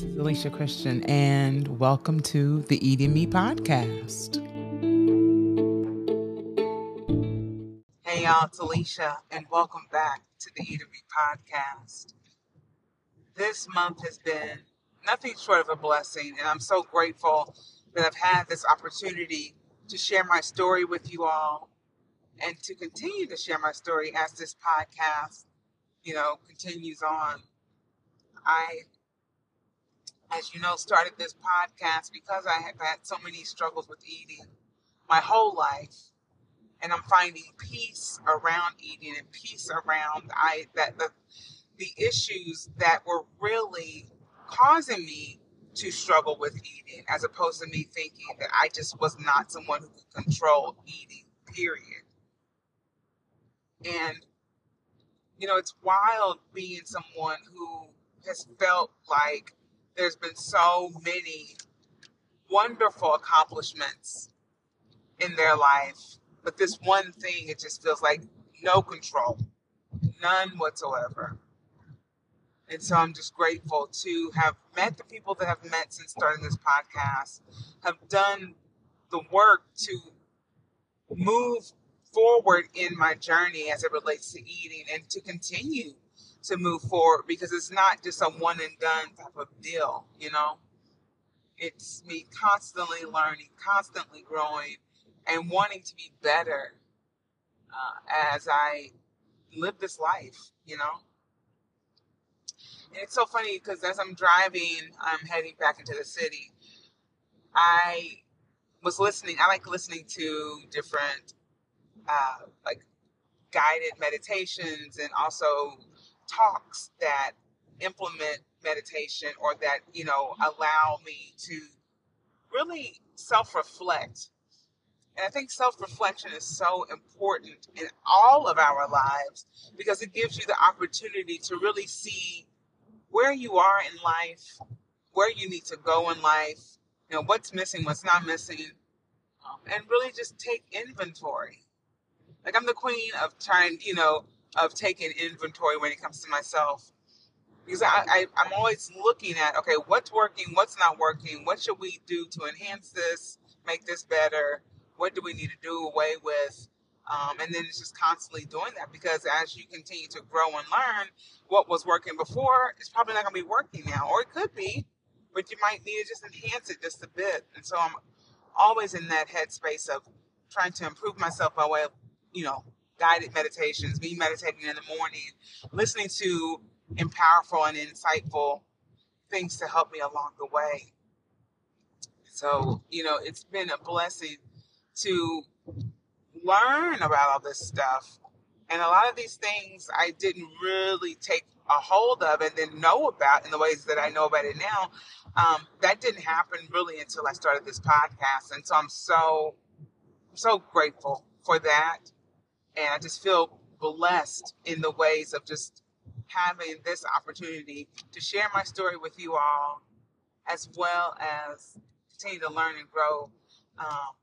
This is Alicia Christian, and welcome to the Eating Me podcast. Hey, y'all, it's Alicia, and welcome back to the Eating Me podcast. This month has been nothing short of a blessing, and I'm so grateful that I've had this opportunity to share my story with you all and to continue to share my story as this podcast, you know, continues on. I as you know, started this podcast because I have had so many struggles with eating my whole life. And I'm finding peace around eating and peace around I that the the issues that were really causing me to struggle with eating, as opposed to me thinking that I just was not someone who could control eating, period. And you know, it's wild being someone who has felt like there's been so many wonderful accomplishments in their life, but this one thing, it just feels like no control, none whatsoever. And so I'm just grateful to have met the people that have met since starting this podcast, have done the work to move forward in my journey as it relates to eating and to continue to move forward because it's not just a one and done type of deal, you know? It's me constantly learning, constantly growing, and wanting to be better uh, as I live this life, you know? And it's so funny because as I'm driving, I'm heading back into the city. I was listening, I like listening to different, uh, like, guided meditations and also talks that implement meditation or that, you know, mm-hmm. allow me to really self reflect. And I think self reflection is so important in all of our lives because it gives you the opportunity to really see where you are in life, where you need to go in life, you know, what's missing, what's not missing, and really just take inventory. Like I'm the queen of trying, you know, of taking inventory when it comes to myself. Because I, I I'm always looking at okay what's working what's not working what should we do to enhance this make this better what do we need to do away with? Um, and then it's just constantly doing that because as you continue to grow and learn what was working before is probably not going to be working now or it could be but you might need to just enhance it just a bit. And so i'm always in that headspace of trying to improve myself by way of you know guided meditations, me meditating in the morning, listening to powerful and insightful things to help me along the way. So, you know, it's been a blessing to learn about all this stuff. And a lot of these things I didn't really take a hold of and then know about in the ways that I know about it now. Um, that didn't happen really until I started this podcast. And so I'm so, so grateful for that. And I just feel blessed in the ways of just having this opportunity to share my story with you all, as well as continue to learn and grow um,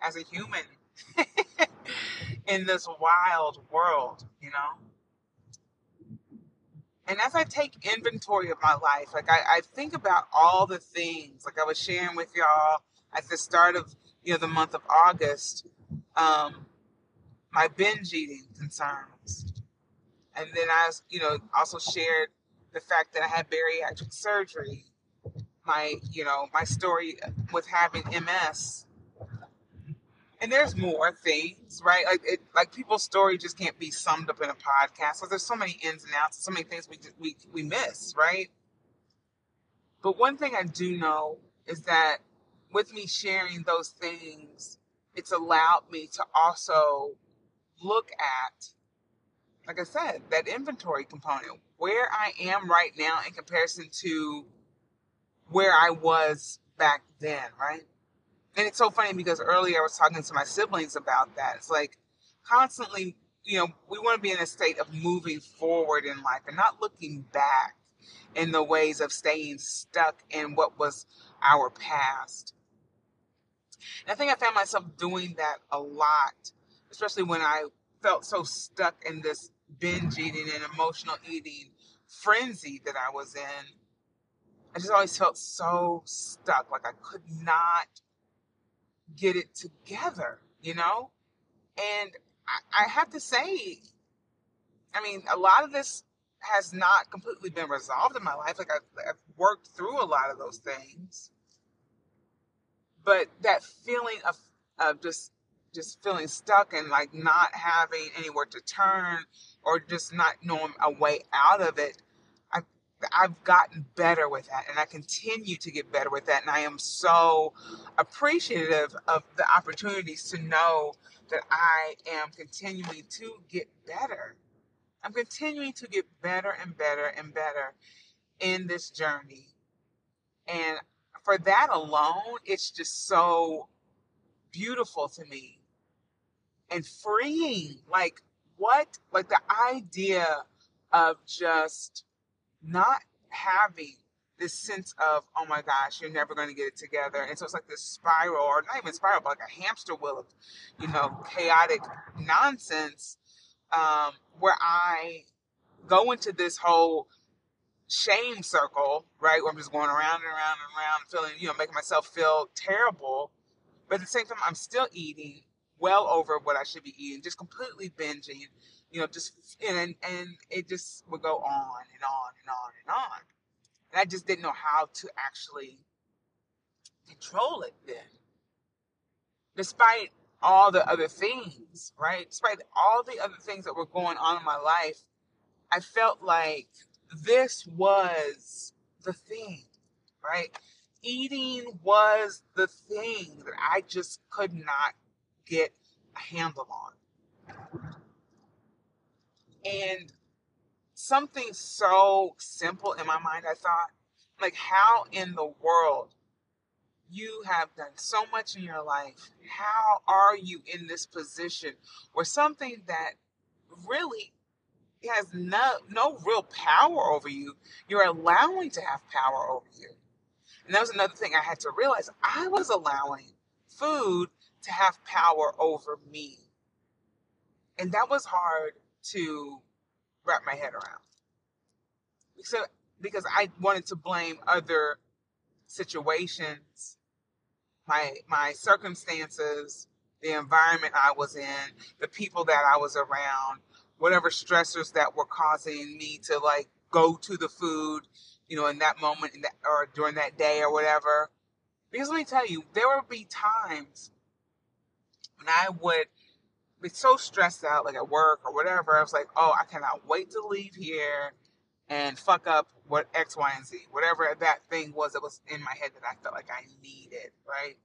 as a human in this wild world, you know? And as I take inventory of my life, like I, I think about all the things, like I was sharing with y'all at the start of you know the month of August, um, my binge eating concerns. And then I, you know, also shared the fact that I had bariatric surgery, my, you know, my story with having MS. And there's more things, right? Like, it, like people's story just can't be summed up in a podcast. So there's so many ins and outs, so many things we we we miss, right? But one thing I do know is that with me sharing those things, it's allowed me to also look at, like I said, that inventory component, where I am right now in comparison to where I was back then, right? And it's so funny because earlier I was talking to my siblings about that. It's like constantly, you know, we want to be in a state of moving forward in life and not looking back in the ways of staying stuck in what was our past. And I think I found myself doing that a lot especially when I felt so stuck in this binge eating and emotional eating frenzy that I was in. I just always felt so stuck, like I could not get it together, you know? And I, I have to say, I mean, a lot of this has not completely been resolved in my life. Like I've, I've worked through a lot of those things, but that feeling of of just just feeling stuck and like not having anywhere to turn or just not knowing a way out of it I've, I've gotten better with that and I continue to get better with that. And I am so appreciative of the opportunities to know that I am continuing to get better. I'm continuing to get better and better and better in this journey. And for that alone, it's just so beautiful to me and freeing. Like, what? Like, the idea of just not having this sense of, oh my gosh, you're never going to get it together. And so it's like this spiral, or not even spiral, but like a hamster wheel of, you know, chaotic nonsense um, where I go into this whole shame circle, right? Where I'm just going around and around and around, feeling, you know, making myself feel terrible. But at the same time, I'm still eating well over what I should be eating, just completely binging, you know, just, and, and it just would go on and on and on and on. And I just didn't know how to actually control it then. Despite all the other things, right? Despite all the other things that were going on in my life, I felt like this was the thing, right? Eating was the thing that I just could not get a handle on. And something so simple in my mind, I thought, like, how in the world you have done so much in your life? How are you in this position where something that really has no no real power over you, you're allowing to have power over you. And that was another thing I had to realize. I was allowing food to have power over me. And that was hard to wrap my head around. So because I wanted to blame other situations, my my circumstances, the environment I was in, the people that I was around, whatever stressors that were causing me to like go to the food, you know, in that moment in that, or during that day or whatever. Because let me tell you, there would be times when I would be so stressed out, like at work or whatever. I was like, oh, I cannot wait to leave here and fuck up what X, Y, and Z, whatever that thing was that was in my head that I felt like I needed, right?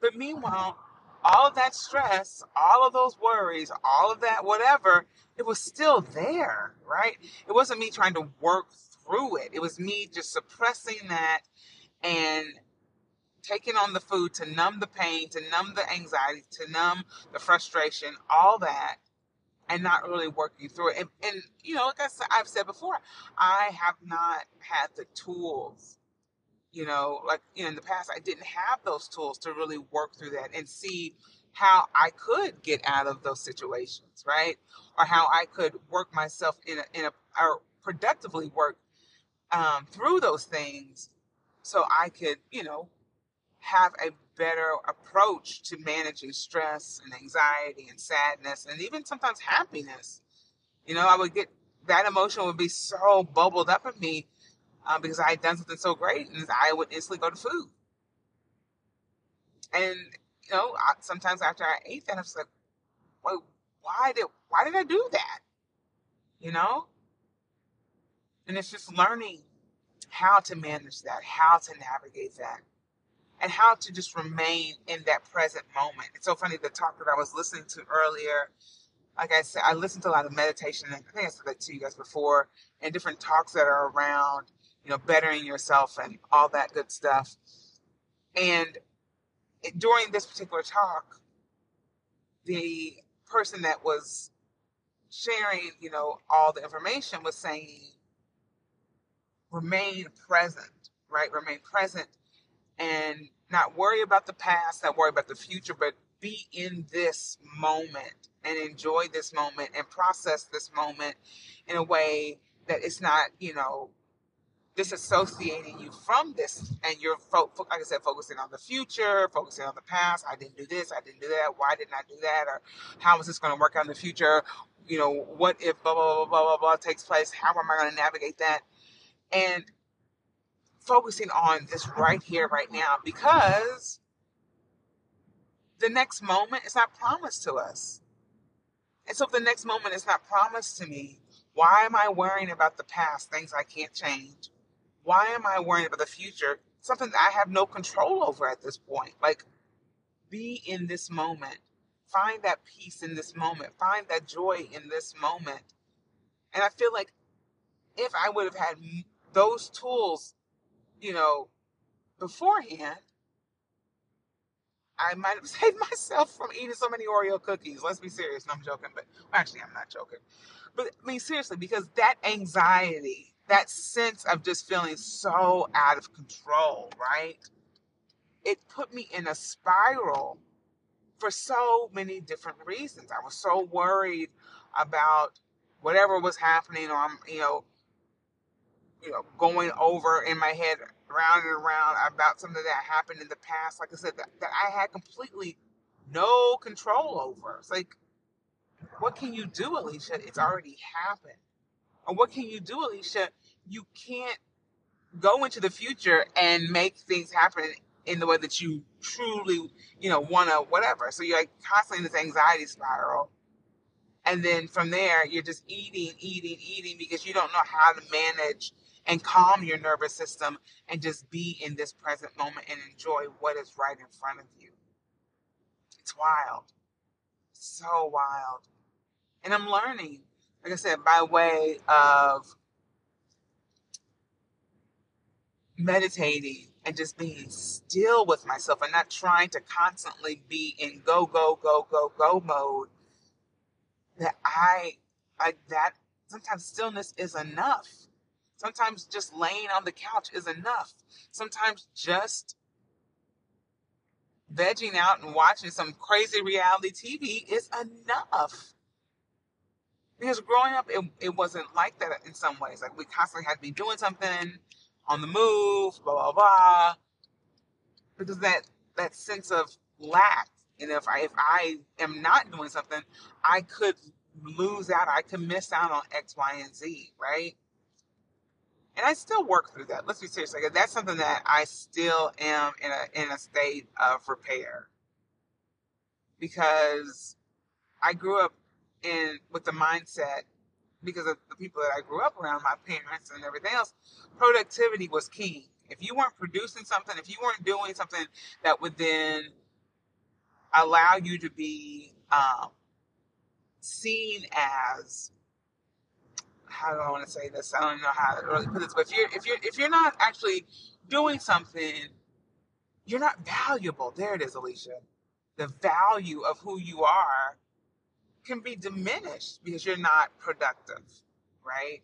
But meanwhile, all of that stress, all of those worries, all of that whatever, it was still there, right? It wasn't me trying to work through it. It was me just suppressing that and taking on the food to numb the pain, to numb the anxiety, to numb the frustration, all that, and not really working through it. And, and you know, like I said, I've said before, I have not had the tools you know, like you know, in the past, I didn't have those tools to really work through that and see how I could get out of those situations, right? Or how I could work myself in a, in a or productively work um, through those things so I could, you know, have a better approach to managing stress and anxiety and sadness and even sometimes happiness. You know, I would get that emotion would be so bubbled up in me um, because I had done something so great, and I would instantly go to food. And you know, I, sometimes after I ate that, I was like, "Wait, why did why did I do that?" You know. And it's just learning how to manage that, how to navigate that, and how to just remain in that present moment. It's so funny the talk that I was listening to earlier. Like I said, I listened to a lot of meditation, and I think I said that to you guys before, and different talks that are around you know, bettering yourself and all that good stuff. And it, during this particular talk, the person that was sharing, you know, all the information was saying, remain present, right? Remain present and not worry about the past, not worry about the future, but be in this moment and enjoy this moment and process this moment in a way that it's not, you know, disassociating you from this and you're fo- like i said focusing on the future focusing on the past. I didn't do this i didn't do that why didn't i do that or how is this going to work out in the future? You know what if blah blah blah blah blah, blah takes place? How am i going to navigate that? And focusing on this right here right now because the next moment is not promised to us and so if the next moment is not promised to me why am i worrying about the past things i can't change why am I worrying about the future? Something that I have no control over at this point. Like, be in this moment. Find that peace in this moment. Find that joy in this moment. And I feel like if I would have had those tools, you know, beforehand, I might have saved myself from eating so many Oreo cookies. Let's be serious. No, I'm joking, but actually, I'm not joking. But I mean, seriously, because that anxiety that sense of just feeling so out of control, right? It put me in a spiral for so many different reasons. I was so worried about whatever was happening, or I'm, you know, you know, going over in my head round and around about something that happened in the past. Like I said, that, that I had completely no control over. It's like, what can you do, Alicia? It's already happened. And what can you do, Alicia? You can't go into the future and make things happen in the way that you truly, you know, want to, whatever. So you're like constantly in this anxiety spiral. And then from there, you're just eating, eating, eating because you don't know how to manage and calm your nervous system and just be in this present moment and enjoy what is right in front of you. It's wild. So wild. And I'm learning like I said, by way of meditating and just being still with myself and not trying to constantly be in go, go, go, go, go mode, that I, I, that sometimes stillness is enough. Sometimes just laying on the couch is enough. Sometimes just vegging out and watching some crazy reality TV is enough. Because growing up it, it wasn't like that in some ways. Like we constantly had to be doing something on the move blah blah blah. Because that that sense of lack. And if i if i am not doing something i could lose out. I could miss out on x y and z right and i still work through that let's be serious like that's something that i still am in a in a state of repair because i grew up and with the mindset because of the people that I grew up around, my parents and everything else, productivity was key. If you weren't producing something, if you weren't doing something that would then allow you to be um, seen as how do I want to say this? I don't know how to really put this, but if you're if you're if you're not actually doing something, you're not valuable. There it is, Alicia. The value of who you are can be diminished because you're not productive, right?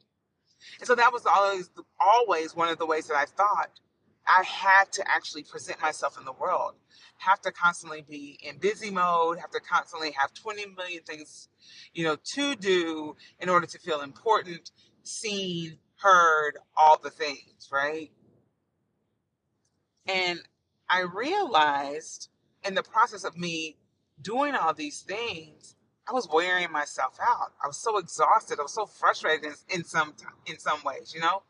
And so that was always always one of the ways that I thought I had to actually present myself in the world. Have to constantly be in busy mode, have to constantly have 20 million things, you know, to do in order to feel important, seen, heard, all the things, right? And I realized in the process of me doing all these things I was wearing myself out. I was so exhausted. I was so frustrated in, in some in some ways. You know,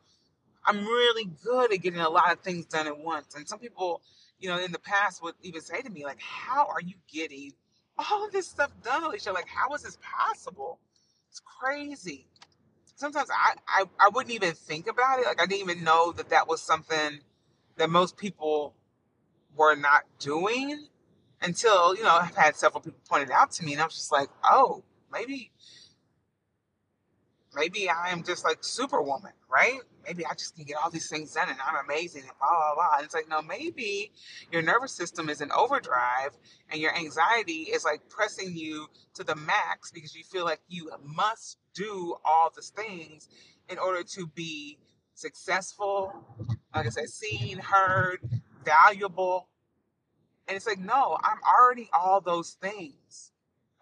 I'm really good at getting a lot of things done at once. And some people, you know, in the past would even say to me, like, "How are you getting all of this stuff done, Alicia? Like, how is this possible? It's crazy." Sometimes I, I I wouldn't even think about it. Like, I didn't even know that that was something that most people were not doing until you know I've had several people point it out to me, and I was just like, oh, maybe, maybe I am just like Superwoman, right? Maybe I just can get all these things done, and I'm amazing, and blah blah blah. And it's like, no, maybe your nervous system is in overdrive, and your anxiety is like pressing you to the max because you feel like you must do all these things in order to be successful, like I said, seen, heard, valuable, and it's like, no, I'm already all those things.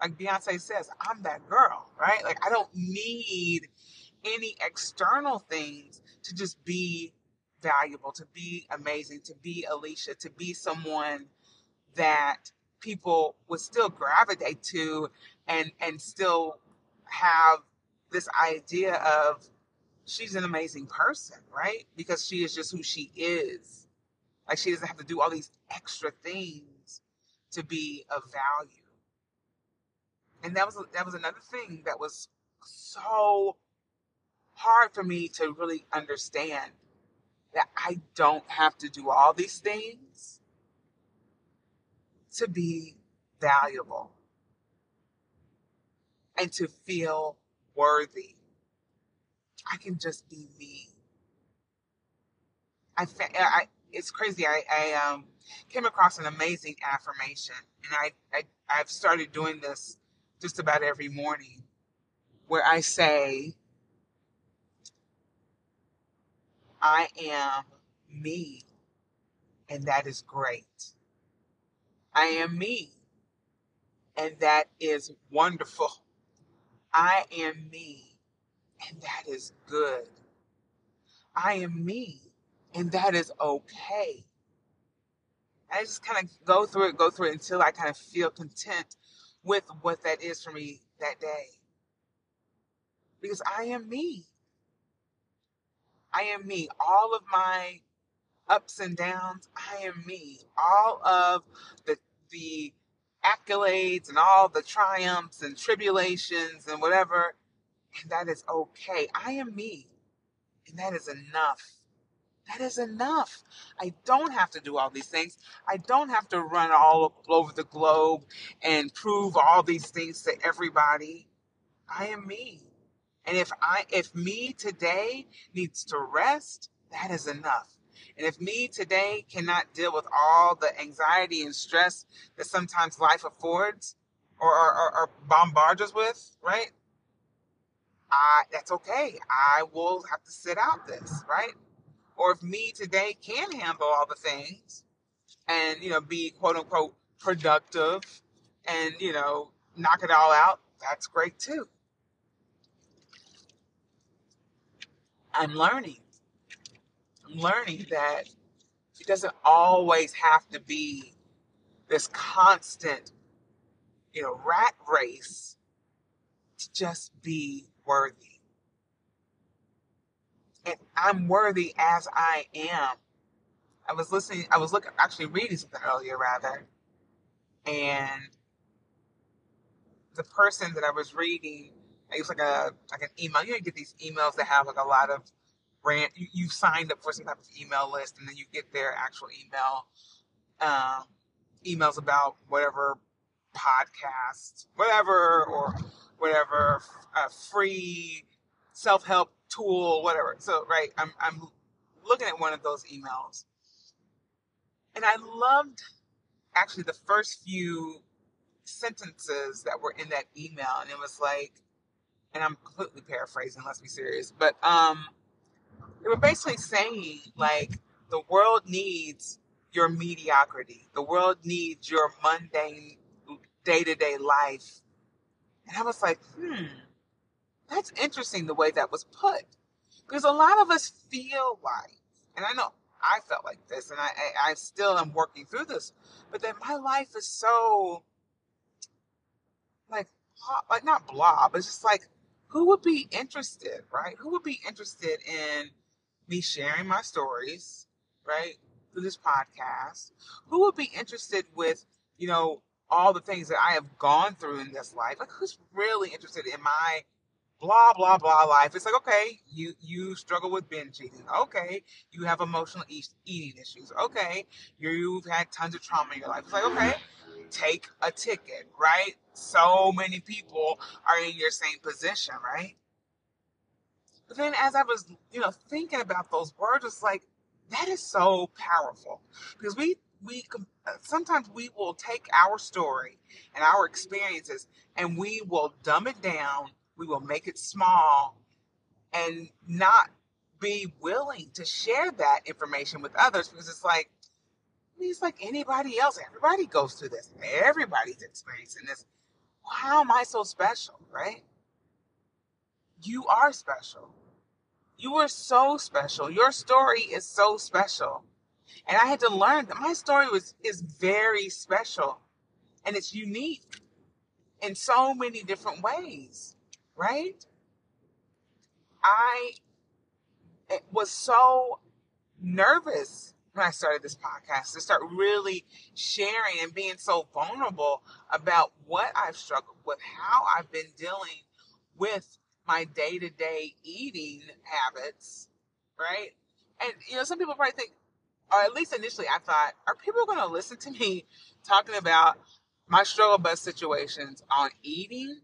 Like Beyonce says, I'm that girl, right? Like, I don't need any external things to just be valuable, to be amazing, to be Alicia, to be someone that people would still gravitate to and and still have this idea of she's an amazing person, right? Because she is just who she is. Like she doesn't have to do all these extra things to be of value. And that was that was another thing that was so hard for me to really understand that I don't have to do all these things to be valuable and to feel worthy. I can just be me. I, I it's crazy. I, I um, came across an amazing affirmation, and I, I I've started doing this just about every morning, where I say, "I am me, and that is great. I am me, and that is wonderful. I am me, and that is good. I am me, and that is okay. I just kind of go through it, go through it until I kind of feel content with what that is for me that day. Because I am me. I am me. All of my ups and downs, I am me. All of the the accolades and all the triumphs and tribulations and whatever, and that is okay. I am me, and that is enough. That is enough. I don't have to do all these things. I don't have to run all over the globe and prove all these things to everybody. I am me. And if I if me today needs to rest, that is enough. And if me today cannot deal with all the anxiety and stress that sometimes life affords or, or, or bombards us with, right? I, that's okay. I will have to sit out this, right? Or if me today can handle all the things and, you know, be quote unquote productive and, you know, knock it all out, that's great too. I'm learning. I'm learning that it doesn't always have to be this constant, you know, rat race to just be worthy and I'm worthy as I am. I was listening, I was looking, actually reading something earlier, rather, and the person that I was reading, it was like a like an email. You know, get these emails that have like a lot of brand. You, you signed up for some type of email list, and then you get their actual email um, emails about whatever podcast, whatever, or whatever uh, free self help tool, whatever. So, right, I'm, I'm looking at one of those emails. And I loved actually the first few sentences that were in that email. And it was like, and I'm completely paraphrasing, let's be serious, but um, they were basically saying, like, the world needs your mediocrity, the world needs your mundane day to day life. And I was like, hmm, that's interesting the way that was put. Because a lot of us feel like, and I know I felt like this, and I, I, I still am working through this, but that my life is so, like, like not blah, but it's just like, who would be interested, right? Who would be interested in me sharing my stories, right, through this podcast? Who would be interested with, you know, all the things that I have gone through in this life? Like, who's really interested in my blah blah blah life. It's like okay, you you struggle with binge eating. Okay, you have emotional eating issues. Okay, you've had tons of trauma in your life. It's like okay, take a ticket, right? So many people are in your same position, right? But then as I was, you know, thinking about those words, it's like that is so powerful because we we sometimes we will take our story and our experiences and we will dumb it down we will make it small and not be willing to share that information with others because it's like it's like anybody else. Everybody goes through this. Everybody's experiencing this. How am I so special, right? You are special. You are so special. Your story is so special. And I had to learn that my story was is very special and it's unique in so many different ways, right? I was so nervous when I started this podcast to start really sharing and being so vulnerable about what I've struggled with, how I've been dealing with my day to day eating habits, right? And, you know, some people probably think, or at least initially I thought, are people going to listen to me talking about my struggle bus situations on eating?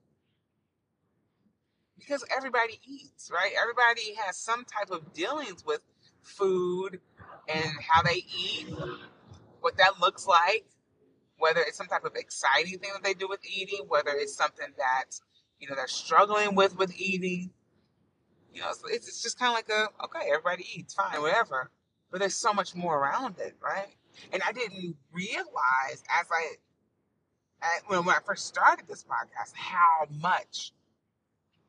Because everybody eats, right? Everybody has some type of dealings with food and how they eat, what that looks like, whether it's some type of exciting thing that they do with eating, whether it's something that you know they're struggling with with eating. You know, it's, it's just kind of like a okay, everybody eats, fine, whatever. But there's so much more around it, right? And I didn't realize as I, when, when I first started this podcast how much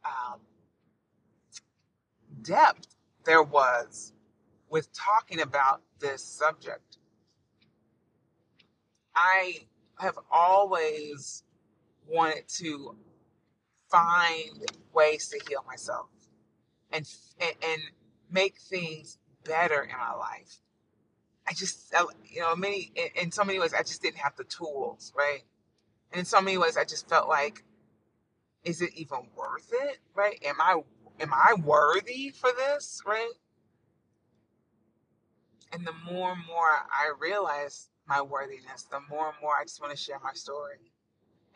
um, depth there was with talking about this subject. I have always wanted to find ways to heal myself and and, make things better in my life. I just, you know, many in, in so many ways, I just didn't have the tools, right? And in so many ways, I just felt like, is it even worth it, right? Am I am I worthy for this, right? And the more and more I realize my worthiness, the more and more I just want to share my story.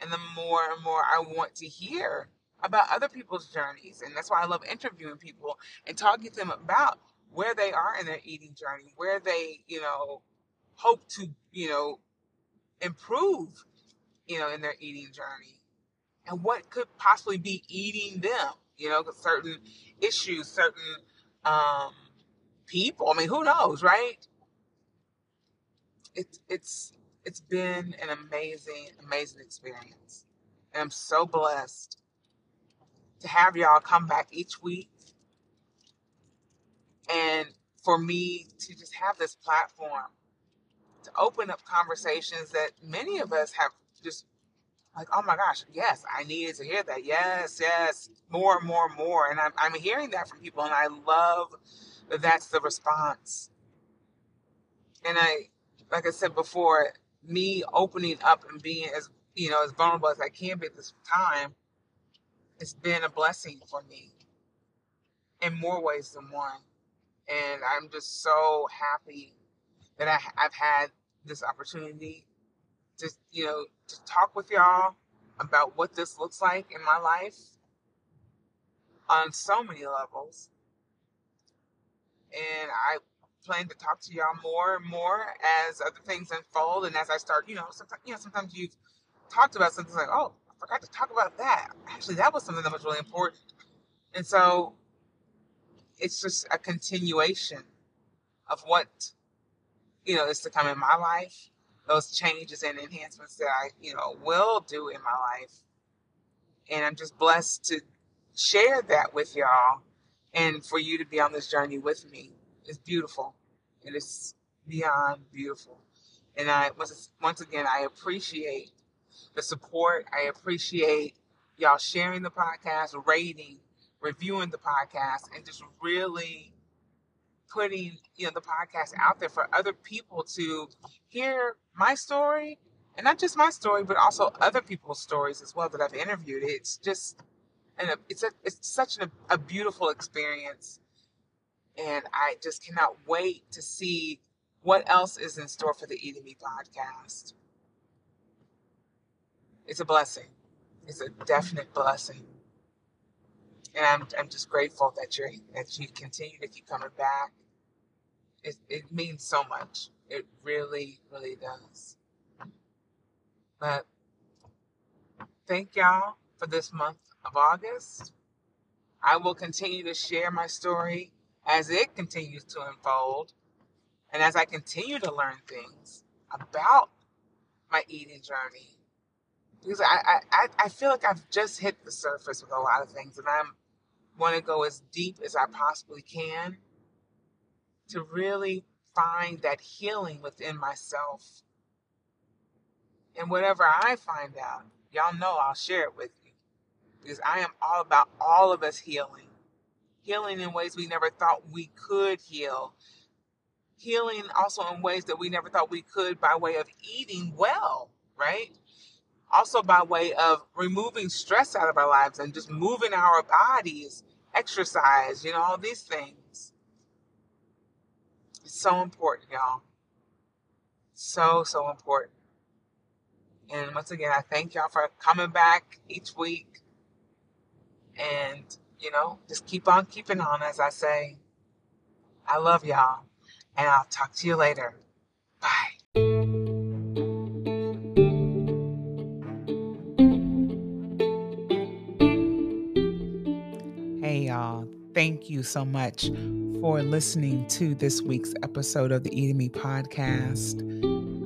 And the more and more I want to hear about other people's journeys. And that's why I love interviewing people and talking to them about where they are in their eating journey, where they, you know, hope to, you know, improve, you know, in their eating journey. And what could possibly be eating them, you know, certain issues, certain um, people. I mean, who knows, right? It's it's it's been an amazing, amazing experience. And I'm so blessed to have y'all come back each week and for me to just have this platform to open up conversations that many of us have just like, oh my gosh, yes, I needed to hear that. Yes, yes, more, more, more. And I'm, I'm hearing that from people, and I love that that's the response. And I, like I said before, me opening up and being as you know as vulnerable as I can be at this time, it's been a blessing for me in more ways than one. And I'm just so happy that I, I've had this opportunity to you know to talk with y'all about what this looks like in my life on so many levels and I plan to talk to y'all more and more as other things unfold and as I start, you know, sometimes you know, sometimes you've talked about something like, oh, I forgot to talk about that. Actually, that was something that was really important. And so it's just a continuation of what, you know, is to come in my life, those changes and enhancements that I, you know, will do in my life. And I'm just blessed to share that with y'all and for you to be on this journey with me It's beautiful. It is beyond beautiful. And I once once again I appreciate the support. I appreciate y'all sharing the podcast, rating, reviewing the podcast, and just really putting you know the podcast out there for other people to hear my story and not just my story but also other people's stories as well that I've interviewed. It's just and it's a, it's such a, a beautiful experience, and I just cannot wait to see what else is in store for the Eating Me podcast. It's a blessing. It's a definite blessing, and I'm I'm just grateful that you're that you continue to keep coming back. It it means so much. It really really does. But thank y'all for this month of August. I will continue to share my story as it continues to unfold and as I continue to learn things about my eating journey. Because I, I, I feel like I've just hit the surface with a lot of things and I'm want to go as deep as I possibly can to really find that healing within myself. And whatever I find out, y'all know I'll share it with you because I am all about all of us healing. Healing in ways we never thought we could heal. Healing also in ways that we never thought we could by way of eating well, right? Also by way of removing stress out of our lives and just moving our bodies, exercise, you know, all these things. So important, y'all. So, so important. And once again, I thank y'all for coming back each week. And, you know, just keep on keeping on, as I say. I love y'all. And I'll talk to you later. Bye. Hey, y'all. Thank you so much for listening to this week's episode of the Eating Me podcast.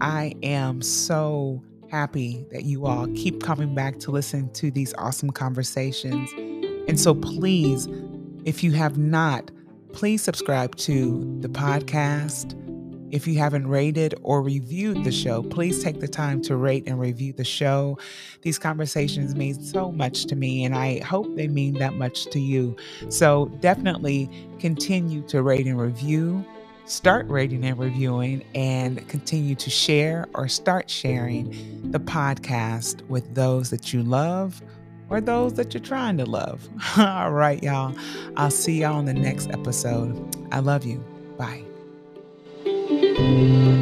I am so happy that you all keep coming back to listen to these awesome conversations. And so, please, if you have not, please subscribe to the podcast. If you haven't rated or reviewed the show, please take the time to rate and review the show. These conversations mean so much to me, and I hope they mean that much to you. So definitely continue to rate and review start rating and reviewing and continue to share or start sharing the podcast with those that you love or those that you're trying to love. All right, y'all. I'll see y'all in the next episode. I love you. Bye. Thank you.